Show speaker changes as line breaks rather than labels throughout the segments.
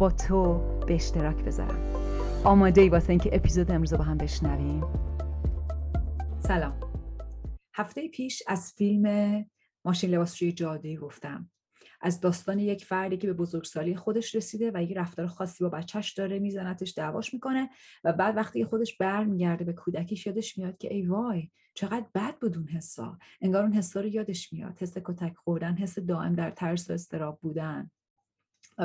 با تو به اشتراک بذارم. آماده ای واسه اینکه اپیزود امروز با هم بشنویم. سلام. هفته پیش از فیلم ماشین لباسشوی جادویی گفتم. از داستان یک فردی که به بزرگسالی خودش رسیده و یک رفتار خاصی با بچهش داره میزنتش دعواش می‌کنه و بعد وقتی خودش برمیگرده به کودکیش یادش میاد که ای وای چقدر بد بود اون حسا. انگار اون حسا رو یادش میاد. حس کتک خوردن حس دائم در ترس و استراب بودن.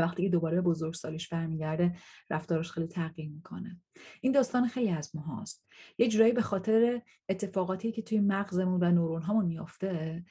وقتی که دوباره به بزرگسالیش برمیگرده رفتارش خیلی تغییر می‌کنه. این داستان خیلی از ماهاست. یه جورایی به خاطر اتفاقاتی که توی مغزمون و نورون هامون میافته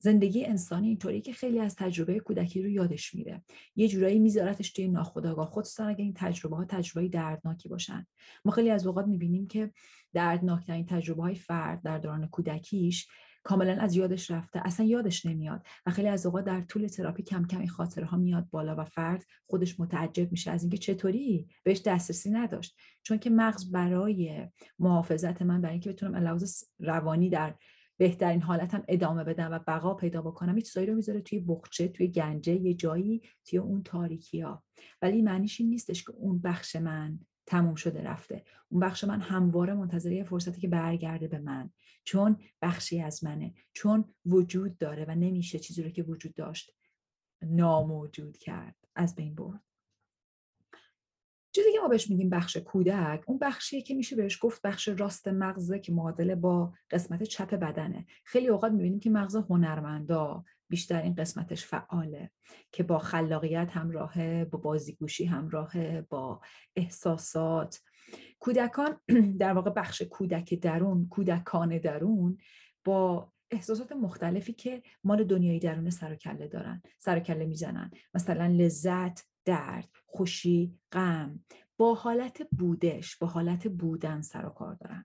زندگی انسانی اینطوری که خیلی از تجربه کودکی رو یادش میره. یه جورایی میذارتش توی ناخودآگاه. خصوصا اگه این تجربه ها تجربه دردناکی باشن. ما خیلی از اوقات می‌بینیم که دردناکترین تجربه های فرد در دوران کودکیش کاملا از یادش رفته. اصلا یادش نمیاد. و خیلی از اوقات در طول تراپی کم کم این خاطره ها میاد بالا و فرد خودش متعجب میشه از اینکه چطوری؟ بهش دسترسی نداشت. چون که مغز برای محافظت من برای اینکه بتونم لحاظ روانی در بهترین حالتم ادامه بدم و بقا پیدا بکنم هیچ چیزایی رو می‌ذاره توی بخچه توی گنجه یه جایی توی اون تاریکی ها ولی معنیش این نیستش که اون بخش من تموم شده رفته. اون بخش من همواره منتظر فرصتی که برگرده به من. چون بخشی از منه. چون وجود داره و نمیشه چیزی رو که وجود داشت ناموجود کرد. از بین برد. چیزی که ما بهش میگیم بخش کودک اون بخشیه که میشه بهش گفت بخش راست مغزه که معادله با قسمت چپ بدنه. خیلی اوقات می‌بینیم که مغز هنرمندا بیشتر این قسمتش فعاله که با خلاقیت همراهه با بازیگوشی همراهه با احساسات. کودکان در واقع بخش کودک درون کودکان درون با احساسات مختلفی که مال دنیای درون سر و کله دارن سر و کله می‌زنن. مثلا لذت درد خوشی غم با حالت بودش با حالت بودن سر و کار دارن.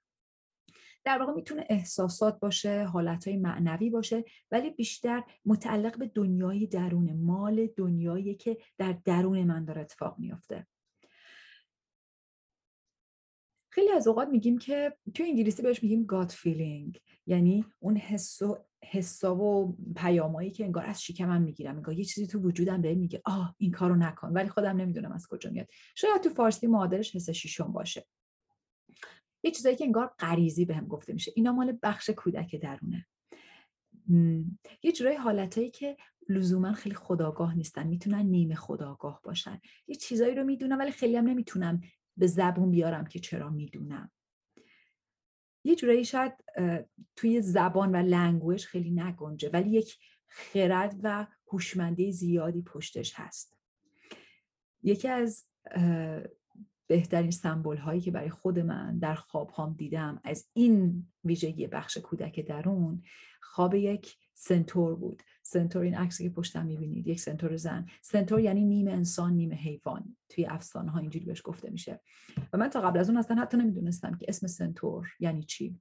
در واقع می‌تونه احساسات باشه حالتهای معنوی باشه ولی بیشتر متعلق به دنیای درون مال دنیایی که در درون من داره اتفاق میافته. خیلی از اوقات میگیم که تو انگلیسی بهش میگیم گاد فیلینگ یعنی اون حس و حسا و پیامایی که انگار از شکمم می‌گیرم انگار یه چیزی تو وجودم به میگه آه این کارو نکن. ولی خودم نمی‌دونم از کجا میاد. شاید تو فارسی معادلش حس شیشم باشه. یه چیزایی که انگار غریزی بهم گفته میشه. اینا مال بخش کودک درونه. یه جورای حالتایی که لزوما خیلی خداگاه نیستن می‌تونن نیمه خداگاه باشن. یه چیزایی رو می‌دونم ولی خیلی هم نمی‌تونم به زبون بیارم که چرا می‌دونم. یه جورایی شاید توی زبان و لنگویج خیلی نگنجه ولی یک خرد و هوشمندی زیادی پشتش هست. یکی از بهترین سمبل هایی که برای خود من در خواب هام دیدم از این ویژگی بخش کودک درون خواب یک سنتور بود. سنتور این عکسی که پشتم می‌بینید یک سنتور زن. سنتور یعنی نیم انسان نیم حیوان. توی افسانه ها اینجوری بهش گفته میشه. و من تا قبل از اون اصلا حتی نمی‌دونستم که اسم سنتور یعنی چی.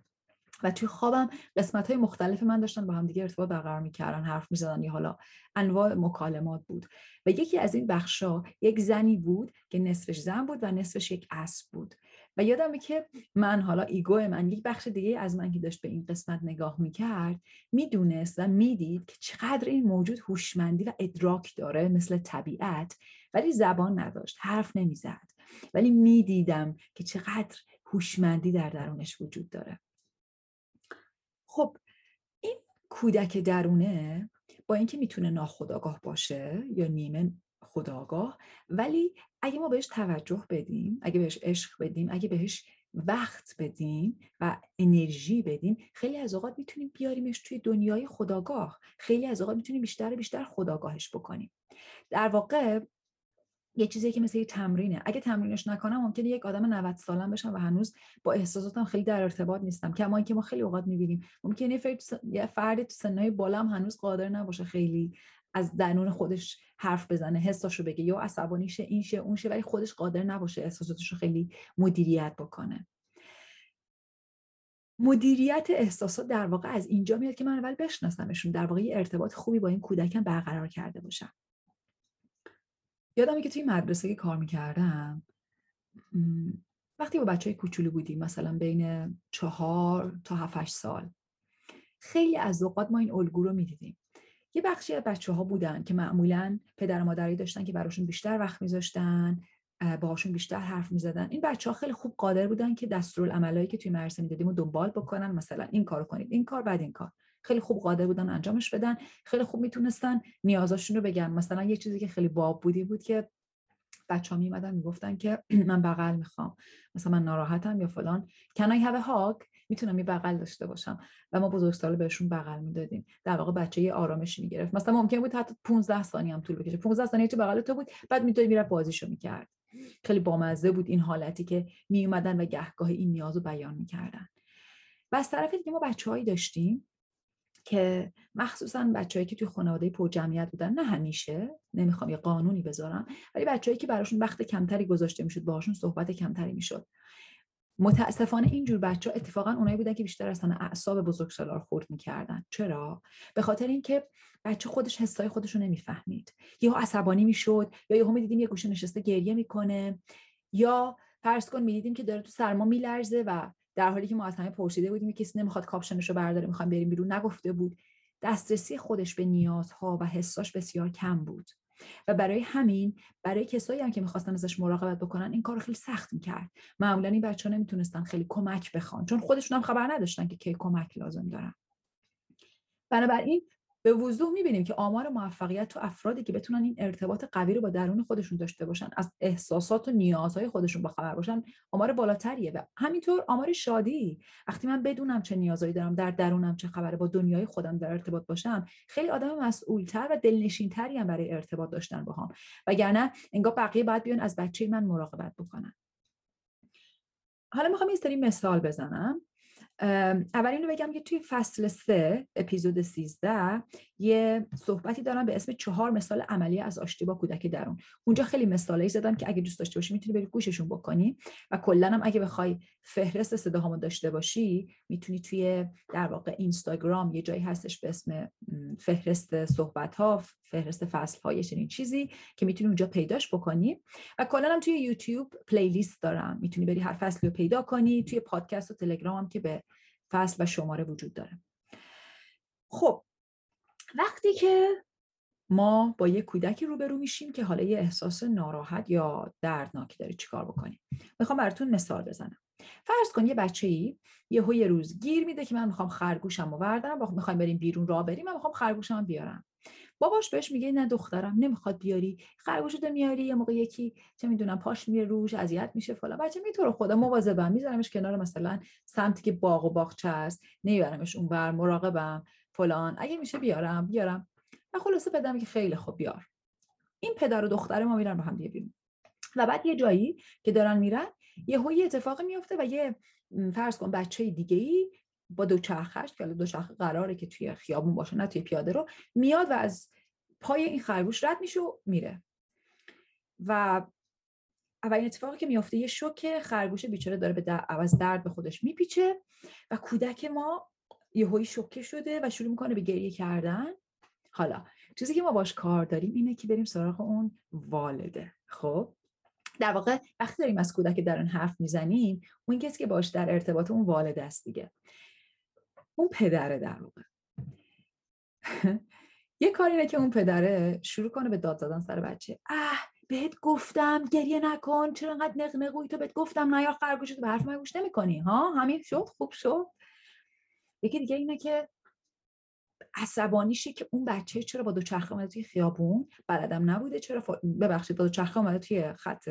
و توی خوابم قسمت های مختلف من داشتن با هم دیگه ارتباط برقرار می‌کردن حرف می‌زدن. یا حالا انواع مکالمات بود. و یکی از این بخشا یک زنی بود که نصفش زن بود و نصفش یک اسب بود. و یادمه که من حالا ایگو من یک بخش دیگه از من که داشت به این قسمت نگاه می‌کرد می‌دونست و می‌دید که چقدر این موجود هوشمندی و ادراک داره مثل طبیعت ولی زبان نداشت حرف نمی‌زد. ولی می‌دیدم که چقدر هوشمندی در درونش وجود داره. خب این کودک درونه با اینکه می‌تونه ناخودآگاه باشه یا نیمه خداگاه ولی اگه ما بهش توجه بدیم اگه بهش عشق بدیم اگه بهش وقت بدیم و انرژی بدیم خیلی از اوقات می‌تونیم بیاریمش توی دنیای خداگاه خیلی از اوقات می‌تونیم بیشتر بیشتر خداگاهش بکنیم. در واقع یه چیزی که مثل یه تمرینه. اگه تمرینش نکنم ممکنه یک آدم 90 سالم بشم و هنوز با احساساتم خیلی در ارتباط نیستم. کما اینکه ما خیلی اوقات می‌بینیم. ممکنه یه فرد تو سنهای بالا هنوز قادر نباشه خیلی از درون خودش حرف بزنه حساشو بگه. یا عصبانی شه این شه اون شه ولی خودش قادر نباشه احساساتش رو خیلی مدیریت بکنه. مدیریت احساسات در واقع از اینجا میاد که من اول بشناسمشون در واقع ارتباط خوبی با این کودکم برقرار کرده باشم. یادمه که توی مدرسه که کار می‌کردم وقتی با بچه های کوچولو بودیم مثلا بین چهار تا هفت سال خیلی از اوقات ما این الگو رو می‌دیدیم. یه بخشی از بچه ها بودن که معمولا پدر و مادری داشتن که براشون بیشتر وقت میذاشتن باهاشون بیشتر حرف می‌زدن. این بچه ها خیلی خوب قادر بودن که دستورالعملایی که توی مدرسه می‌دادیم و دنبال بکنن مثلا این کارو کنید این کار بعد این کار. خیلی خوب قادر بودن انجامش بدن. خیلی خوب می‌تونستن نیازاشون رو بگن. مثلا یه چیزی که خیلی باب بودی بود که بچه ها میمدن می‌گفتن که من بغل می‌خوام. مثلا من ناراحتم یا فلان. Can I have a می‌تونم یه بغل داشته باشم. و ما بزرگسال بهشون بغل می‌دادیم. در واقع بچه یه آرامشی می‌گرفت. مثلا ممکن بود حتی 15 ثانیه هم طول بکشه. 15 ثانیه تو بغل تو بود. بعد می‌تونی میره بازیشو می‌کرد. خیلی بامزه بود این حالتی که میومدن و گهگاه این نیازو بیان می‌کردن. و از طرف دیگه ما بچههایی داشتیم. که مخصوصا بچههایی که توی خانواده پر جمعیت بودن نه همیشه نمی‌خوام یه قانونی بذارم ولی بچههایی که براشون وقت کمتری گذاشته می‌شد باهاشون صحبت کمتری می‌شد. متاسفانه اینجور بچه ها اتفاقا اونایی بودن که بیشتر اصلا اعصاب بزرگسالار خورد می‌کردن. چرا؟ به خاطر اینکه بچه خودش حسای خودش رو نمی‌فهمید. یا عصبانی می‌شد یا یهو می‌دیدیم یه گوشه نشسته گریه می‌کنه یا فرض کن می‌دیدیم که داره تو سرما میلرزه و در حالی که ما از همه پرسیده بودیم کسی نمی‌خواد کاپشنش رو برداره می‌خوام بریم بیرون. نگفته بود. دسترسی خودش به نیازها و حساش بسیار کم بود. و برای همین برای کسایی هم که می‌خواستن ازش مراقبت بکنن این کار خیلی سخت می‌کرد. معمولا این بچه ها نمی‌تونستن خیلی کمک بخوان چون خودشون هم خبر نداشتن که کی کمک لازم دارن. بنابراین به وضوح می‌بینیم که آمار موفقیت تو افرادی که بتونن این ارتباط قوی رو با درون خودشون داشته باشن از احساسات و نیازهای خودشون خبر باشن آمار بالاتریه. و همینطور آمار شادی. وقتی من بدونم چه نیازهایی دارم در درونم چه خبره با دنیای خودم در ارتباط باشم خیلی آدم مسئولتر و دلنشینتری هم برای ارتباط داشتن باهام. وگرنه انگار بقیه باید بیان از بچه من مراقبت بکنن. حالا می‌خوام یه سری مثال بزنم. اول اینو بگم که توی فصل سه اپیزود 13 یه صحبتی دارم به اسم چهار مثال عملی از آشتی با کودک درون. اونجا خیلی مثالایی زدم که اگه دوست داشته باشی می‌تونی بری گوششون بکنی و کلا هم اگه بخوای فهرست صداهامو داشته باشی می‌تونی توی در واقع اینستاگرام یه جایی هستش به اسم فهرست صحبت ها فهرست فصل های چنین چیزی که می‌تونی اونجا پیداش بکنی. و کلا هم توی یوتیوب پلیلیست دارم. می‌تونی بری هر فصلی رو پیدا کنی. توی پادکست و تلگرام هم که به فصل و شماره وجود داره. خب وقتی که ما با یه کودکی روبرو میشیم که حالا یه احساس ناراحت یا دردناک داره چیکار بکنیم. می‌خوام براتون مثال بزنم. فرض کن یه بچه ای یه روز گیر میده که من می‌خوام خرگوشم رو بردارم می‌خوایم بریم بیرون راه بریم من می‌خوام خرگوشم بیارم. باباش بهش میگه نه دخترم نمی‌خواد بیاری. خرگوشت میاری یه موقع یکی چه می‌دونم پاش میره روش اذیت میشه فلان. بچه می‌تونه خدا مواظبم میذارمش کنار مثلا سمتی که باغ و باغچه است نمیبرمش اونور مراقبم فلان. اگه میشه بیارم بیارم. و خلاصه بدم که خیلی خوب بیار. این پدر و دختر ما میرن با هم بیرون. و بعد یه جایی که دارن میرن یه یه اتفاقی میفته و یه فرض کن بچه دیگه ای با دو چرخش که دو چرخ قراره که توی خیابون باشه نه توی پیاده رو میاد و از پای این خرگوش رد میشه و میره. و اولین اتفاقی که میافته یه شوک خرگوش بیچاره داره به در... عوض درد به خودش میپیچه و کودک ما یهویی شوکه شده و شروع می‌کنه به گریه کردن. حالا چیزی که ما باش کار داریم اینه که بریم سراغ اون والده. خب در واقع وقتی داریم از کودک درون حرف می‌زنیم اون کسی که باش در ارتباط اون والده است دیگه. اون پدره در واقع یه کاری اینه که اون پدره شروع کنه به داد زدن سر بچه. اه بهت گفتم گریه نکن چرا انقدر نقنقوی تو؟ بهت گفتم نه یا خرگوشت به حرف من گوش نمی‌کنی. ها همین شد خوب شد. یکی دیگه اینه که عصبانیشه که اون بچه چرا با دو چرخه اومده توی خیابون؟ بلدم نبوده چرا ببخشید با دو چرخه اومده توی خط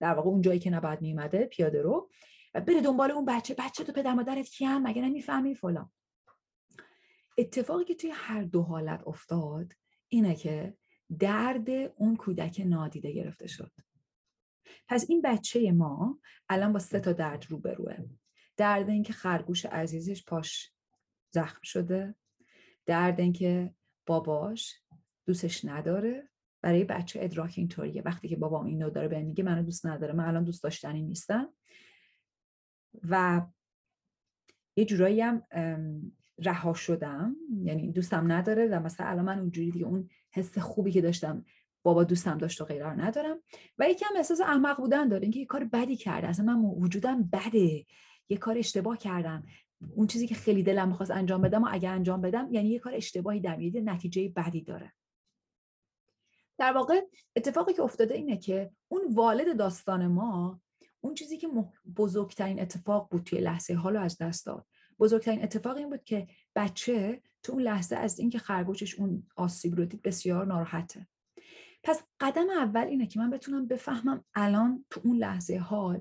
در واقع اون جایی که نباید میومده پیاده رو. بره دنبال اون بچه بچه تو پدر مادرت کیان؟ مگه نمی‌فهمی؟ فلان. اتفاقی که توی هر دو حالت افتاد اینه که درد اون کودک نادیده گرفته شد. پس این بچه ما الان با سه تا درد روبروه. درد اینکه خرگوش عزیزش پاش زخم شده. درد اینکه باباش دوستش نداره. برای بچه ادراک اینطوریه. وقتی که بابام اینو داره به میگه منو دوست نداره. من الان دوست داشتنی نیستم. و یه جورایی هم رها شدم. یعنی دوستم نداره و مثلا الان من اونجوری دیگه اون حس خوبی که داشتم بابا دوستم داشت و غیره ندارم. و یکی هم احساس احمق بودن داره اینکه یه کار بدی کرده. اصلا من وجودم بده. یه کار اشتباه کردم. اون چیزی که خیلی دلم می‌خواست انجام بدم و اگر انجام بدم یعنی یه کار اشتباهی دارم. یه نتیجه بدی داره. در واقع اتفاقی که افتاده اینه که اون والد داستان ما اون چیزی که بزرگترین اتفاق بود توی لحظه حالو از دست داد. بزرگترین اتفاق این بود که بچه تو اون لحظه از اینکه خرگوشش اون آسیب رو دید بسیار ناراحته. پس قدم اول اینه که من بتونم بفهمم الان تو اون لحظه حال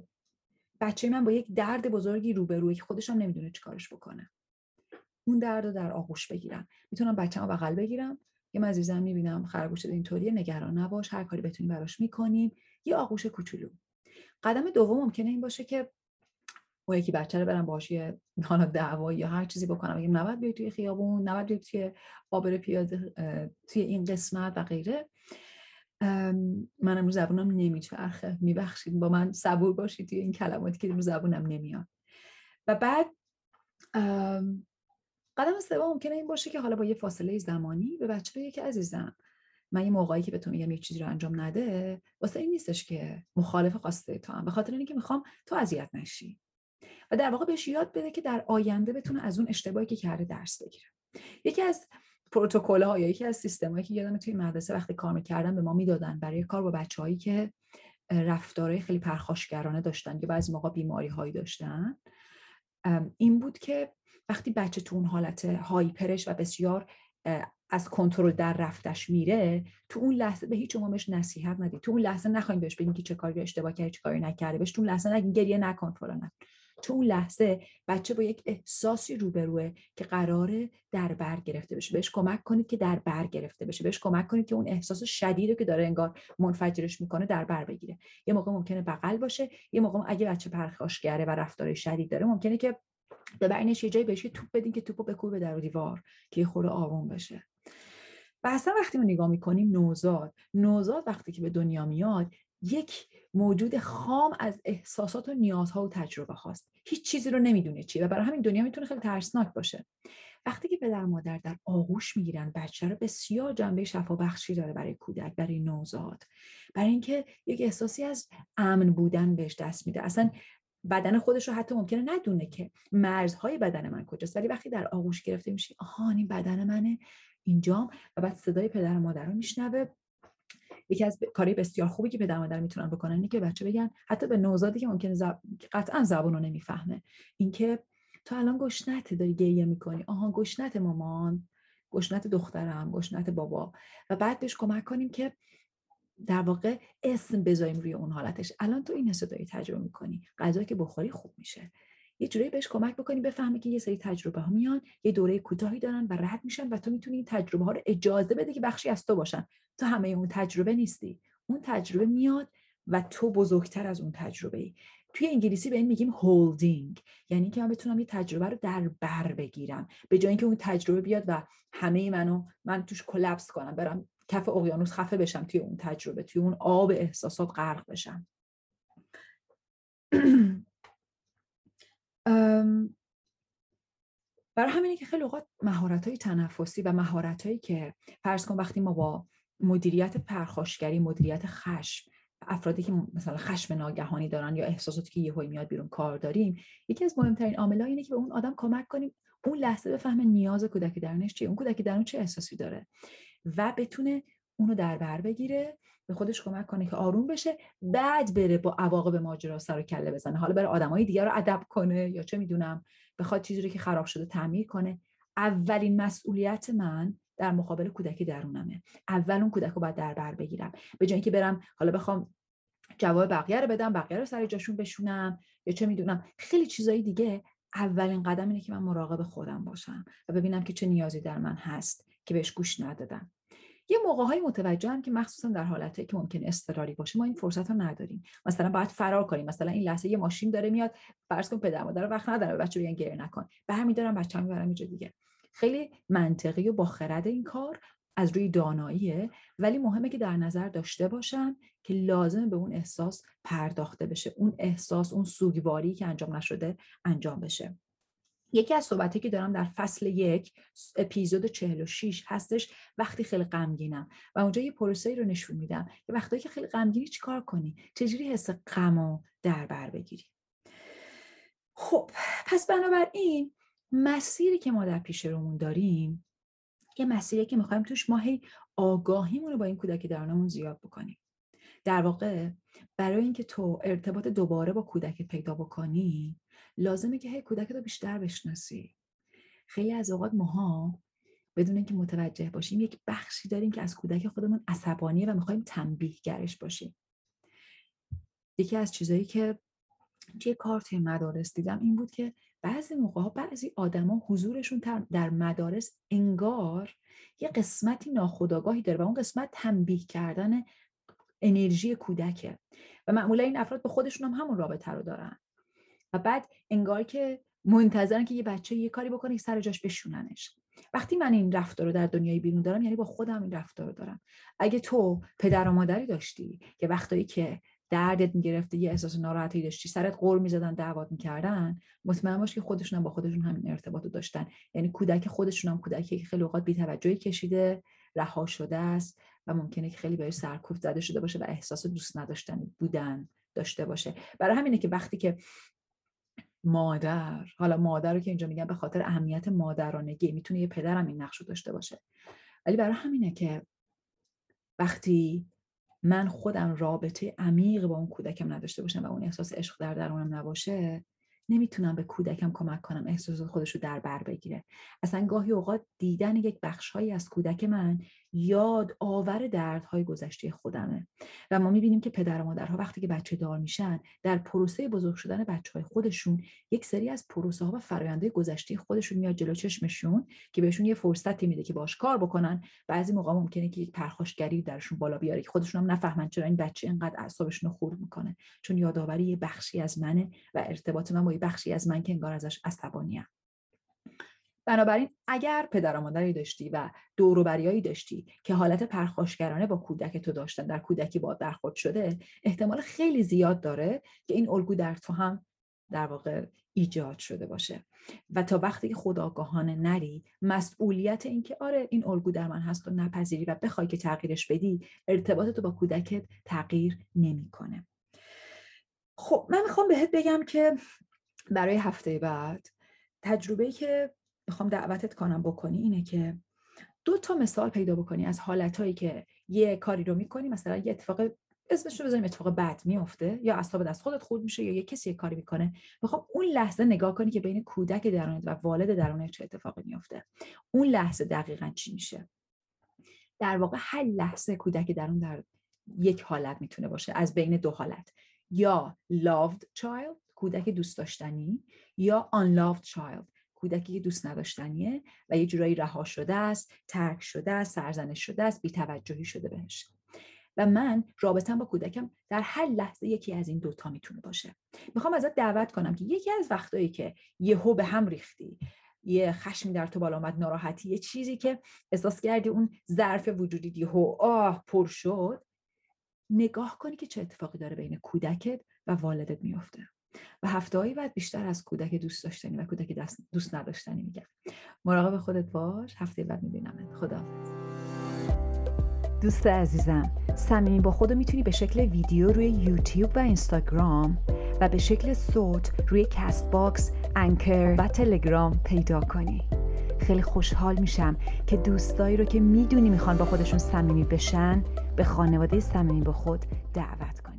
بچه من با یک درد بزرگی روبروه که خودش هم نمی‌دونه چیکارش بکنه. اون درد رو در آغوش بگیرم. می‌تونم بچه رو بغل بگیرم. یه مزیزم می‌بینم خرگوش اینطوریه نگران نباش. هر کاری بتونیم براش می‌کنیم یه آغوش کوچولو. قدم دوم ممکنه این باشه که با یکی بچه رو برم یه حالا دعوا یا هر چیزی بکنم. بگیم نباید بیای توی خیابون نباید بیای توی آبر پیاده توی این قسمت و غیره. من امروز زبونم نمیچرخه. میبخشید. با من صبور باشید توی این کلماتی که امروز زبونم نمیاد. و بعد قدم سوم ممکنه این باشه که حالا با یه فاصله زمانی به بچه بگه که عزیزم من یه موقعی که به تو میگم یه چیزی رو انجام نده واسه این نیستش که مخالف خواسته تو هم به خاطر اینکه می‌خوام تو اذیت نشی. و در واقع بهش یاد بده که در آینده بتونه از اون اشتباهی که کرده درس بگیره. یکی از پروتکل ها یا یکی از سیستمایی که یادم توی مدرسه وقتی کار می‌کردن به ما می‌دادن برای کار با بچههایی که رفتارهای خیلی پرخاشگرانه داشتن که بعضی موقع بیماری هایی داشتن این بود که وقتی بچه تو اون حالت هایپرش و بسیار از کنترل در رفتش میره تو اون لحظه به هیچ بهش نصیحت ندید تو اون لحظه نخوایم بهش بگیم که چه کاری اشتباه کردی چه کاری نکرده بهش تو اون لحظه نگین گریه نکن فلان تو اون لحظه بچه با یک احساسی روبروه که قراره در بر گرفته بشه. بهش کمک کنید که در بر گرفته بشه. بهش کمک کنید که اون احساس شدید رو که داره انگار منفجرش می‌کنه در بر بگیره. یه موقع ممکنه بغل باشه یه موقع اگه بچه پرخاشگره و رفتار شدید داره ممکنه که ببرینش یه جایی بهش توپ بدین که توپو بکوبه در دیوار که یه خورده آروم بشه. و اصلا وقتی ما نگاه می‌کنیم نوزاد. نوزاد وقتی که به دنیا میاد یک موجود خام از احساسات و نیازها و تجربه هاست. هیچ چیزی رو نمی‌دونه چی و برای همین دنیا می‌تونه خیلی ترسناک باشه. وقتی که پدر مادر در آغوش می‌گیرن بچه رو بسیار جنبه شفا بخشی داره برای کودک برای نوزاد برای اینکه یک احساسی از امن بودن بهش دست میده. اصلا بدن خودش رو حتی ممکنه ندونه که مرزهای بدن من کجاست. ولی وقتی در آغوش گرفته میشه آها این بدن منه اینجام. و بعد صدای پدر و مادر رو میشنوه. یکی از کاری بسیار خوبی که پدر مادر می‌تونن بکنن اینه که بچه بگن حتی به نوزادی که ممکنه زب... قطعا زبون رو نمی‌فهمه. اینکه تو الان گشنته داری گریه می‌کنی. آها گشنت مامان گشنت دخترم گشنت بابا. و بعد بهش کمک کنیم که در واقع اسم بذاریم روی اون حالتش. الان تو این حسو داری تجربه می‌کنی. غذا که بخوری خوب میشه. یه جوری بهش کمک بکنی بفهمه که یه سری تجربه ها میان یه دوره کوتاهی دارن و رد میشن و تو می‌تونی این تجربه ها رو اجازه بده که بخشی از تو باشن. تو همه اون تجربه نیستی. اون تجربه میاد و تو بزرگتر از اون تجربه ای توی انگلیسی به این میگیم هولدینگ یعنی که من بتونم یه تجربه رو در بر بگیرم. به جای اینکه اون تجربه بیاد و همه منو من توش کلپس کنم برم کف اقیانوس خفه بشم توی اون تجربه توی اون آب احساسات غرق بشم. برای همینه که خیلی اوقات مهارت های تنفسی و مهارت هایی که فرض کن وقتی ما با مدیریت پرخاشگری مدیریت خشم افرادی که مثلا خشم ناگهانی دارن یا احساساتی که یهو میاد بیرون کار داریم یکی از مهمترین عامل‌ها اینه که به اون آدم کمک کنیم اون لحظه بفهمه نیاز کودک درونش چیه اون کودک درون چه احساسی داره و بتونه اونو در بر بگیره به خودش کمک کنه که آروم بشه بعد بره با عواقب ماجرا سر و کله بزنه. حالا بره آدمای دیگر رو ادب کنه یا چه می‌دونم بخواد چیزی رو که خراب شده تعمیر کنه. اولین مسئولیت من در مقابل کودک درونمه. اول اون کودک رو باید در بر بگیرم. به جای اینکه برم حالا بخوام جواب بقیه رو بدم بقیه رو سر جاشون بشونم یا چه می‌دونم. خیلی چیزایی دیگه اولین قدم اینه که من مراقب خودم باشم و ببینم که چه نیازی در من هست که بهش گوش ندادم. یه موقع های متوجه هم که مخصوصا در حالتی که ممکن اضطراری باشه ما این فرصت رو نداریم. مثلا باید فرار کنیم. مثلا این لحظه یه ماشین داره میاد فرض کن پدر مادر وقت نداره بچه بگن گریه نکن. برمیدارم بچه‌ام می‌برم اینجا دیگه. خیلی منطقی و با خرد این کار از روی داناییه. ولی مهمه که در نظر داشته باشم که لازمه به اون احساس پرداخته بشه. اون احساس اون سوگواری که انجام نشده انجام بشه. یکی از صحبتی که دارم در فصل یک اپیزود 46 هستش وقتی خیلی غمگینم. و اونجا یه پروسه رو نشون میدم که وقتی که خیلی غمگینی چیکار کنی؟ چجوری حس غم در بر بگیری؟ خب پس بنابراین مسیری که ما در پیش رومون داریم یه مسیری که می‌خوایم توش ما هی آگاهیمون رو با این کودک درونمون زیاد بکنیم. در واقع برای اینکه تو ارتباط دوباره با کودک پیدا بکنی لازمه که هی کودک رو بیشتر بشناسی. خیلی از اوقات ماها بدون اینکه متوجه باشیم یک بخشی داریم که از کودک خودمون عصبانیه و می‌خوایم تنبیه گرش باشیم. یکی از چیزایی که توی کار توی مدارس دیدم این بود که بعضی موقع بعضی آدما حضورشون در مدارس انگار یه قسمتی ناخودآگاهی داره و اون قسمت تنبیه کردن انرژی کودکه. و معمولا این افراد به خودشون هم همون رابطه رو دارن. و بعد انگار که منتظرن که یه بچه یه کاری بکنه که سر جاش بشوننش. وقتی من این رفتار رو در دنیای بیرون دارم یعنی با خودم این رفتار رو دارم. اگه تو پدر و مادری داشتی که وقتایی که دردت می‌گرفته یه احساس ناراحتی داشتی سرت قور می‌زدن دعوات می‌کردن مطمئن باش که خودشون هم با خودشون همین ارتباط داشتن. یعنی کودک خودشون هم کودکی که خیلی اوقات بی‌توجهی کشیده رها شده است و ممکنه که خیلی بهش سرکوفت زده شده باشه و احساس دوست نداشتن بودن داشته باشه. برای همینه که وقتی که مادر. حالا مادر رو که اینجا میگم به خاطر اهمیت مادرانگی. می‌تونه یه پدرم این نقش رو داشته باشه. ولی برای همینه که وقتی من خودم رابطه عمیق با اون کودکم نداشته باشم و اون احساس عشق در درونم نباشه نمی‌تونم به کودکم کمک کنم احساس خودش رو در بر بگیره. اصلا گاهی اوقات دیدن یک بخشهایی از کودک من یاد آور دردهای گذشته خودمه. و ما می‌بینیم که پدر و مادرها وقتی که بچه دار میشن در پروسه بزرگ شدن بچه های خودشون یک سری از پروسه ها و فراینده گذشته خودشون میاد جلو چشمشون که بهشون یه فرصتی میده که باش کار بکنن. بعضی موقع ممکنه که یک پرخاشگری درشون بالا بیاره که خودشون هم نفهمن چرا این بچه اینقدر اعصابشون رو خورد می‌کنه. چون یادآوری یه بخشی از منه و ارتباط من با یه بخشی از من که انگار ازش عصبانیم بنابراین اگر پدر مادری داشتی و دوروبریایی داشتی که حالت پرخاشگرانه با کودک تو داشتن در کودکی با برخورد شده احتمال خیلی زیاد داره که این الگو در تو هم در واقع ایجاد شده باشه. و تا وقتی که خداگاهانه نری مسئولیت این که آره این الگو در من هست و نپذیری و بخوای که تغییرش بدی ارتباط تو با کودکت تغییر نمی‌کنه. خب من می‌خوام بهت بگم که برای هفته بعد تجربه که می‌خوام دعوتت کنم بکنی اینه که دو تا مثال پیدا بکنی از حالتهایی که یه کاری رو می‌کنی مثلا یه اتفاق اسمش رو بذاریم اتفاق بد میفته یا اصلا دست خودت خود میشه یا یه کسی یه کاری می‌کنه. می‌خوام اون لحظه نگاه کنی که بین کودک درونت و والد درونت چه اتفاقی میفته اون لحظه دقیقا چی میشه؟ در واقع هر لحظه کودک درون در یک حالت می‌تونه باشه از بین دو حالت. یا loved child کودک دوست داشتنی یا unloved child. کودکی دوست نداشتنیه و یه جورایی رها شده است ترک شده است سرزنش شده است بیتوجهی شده بهش. و من رابطم با کودکم در هر لحظه یکی از این دوتا می‌تونه باشه. می‌خوام ازت دعوت کنم که یکی از وقتایی که یهو به هم ریختی یه خشمی در تو بالا آمد ناراحتی یه چیزی که احساس کردی اون ظرف وجودی یهو آه پر شد نگاه کنی که چه اتفاقی داره بین کودکت و والدت میفته و هفته هایی بعد بیشتر از کودک دوست داشتنی و کودک دوست نداشتنی میگم مراقب خودت باش. هفته بعد میبینمت. خدا
دوست عزیزم صمیمی با خودو می‌تونی به شکل ویدیو روی یوتیوب و اینستاگرام و به شکل صوت روی Castbox، Anchor و تلگرام پیدا کنی. خیلی خوشحال میشم که دوستایی رو که می‌دونی می‌خوان با خودشون صمیمی بشن به خانواده صمیمی با خود دعوت کنی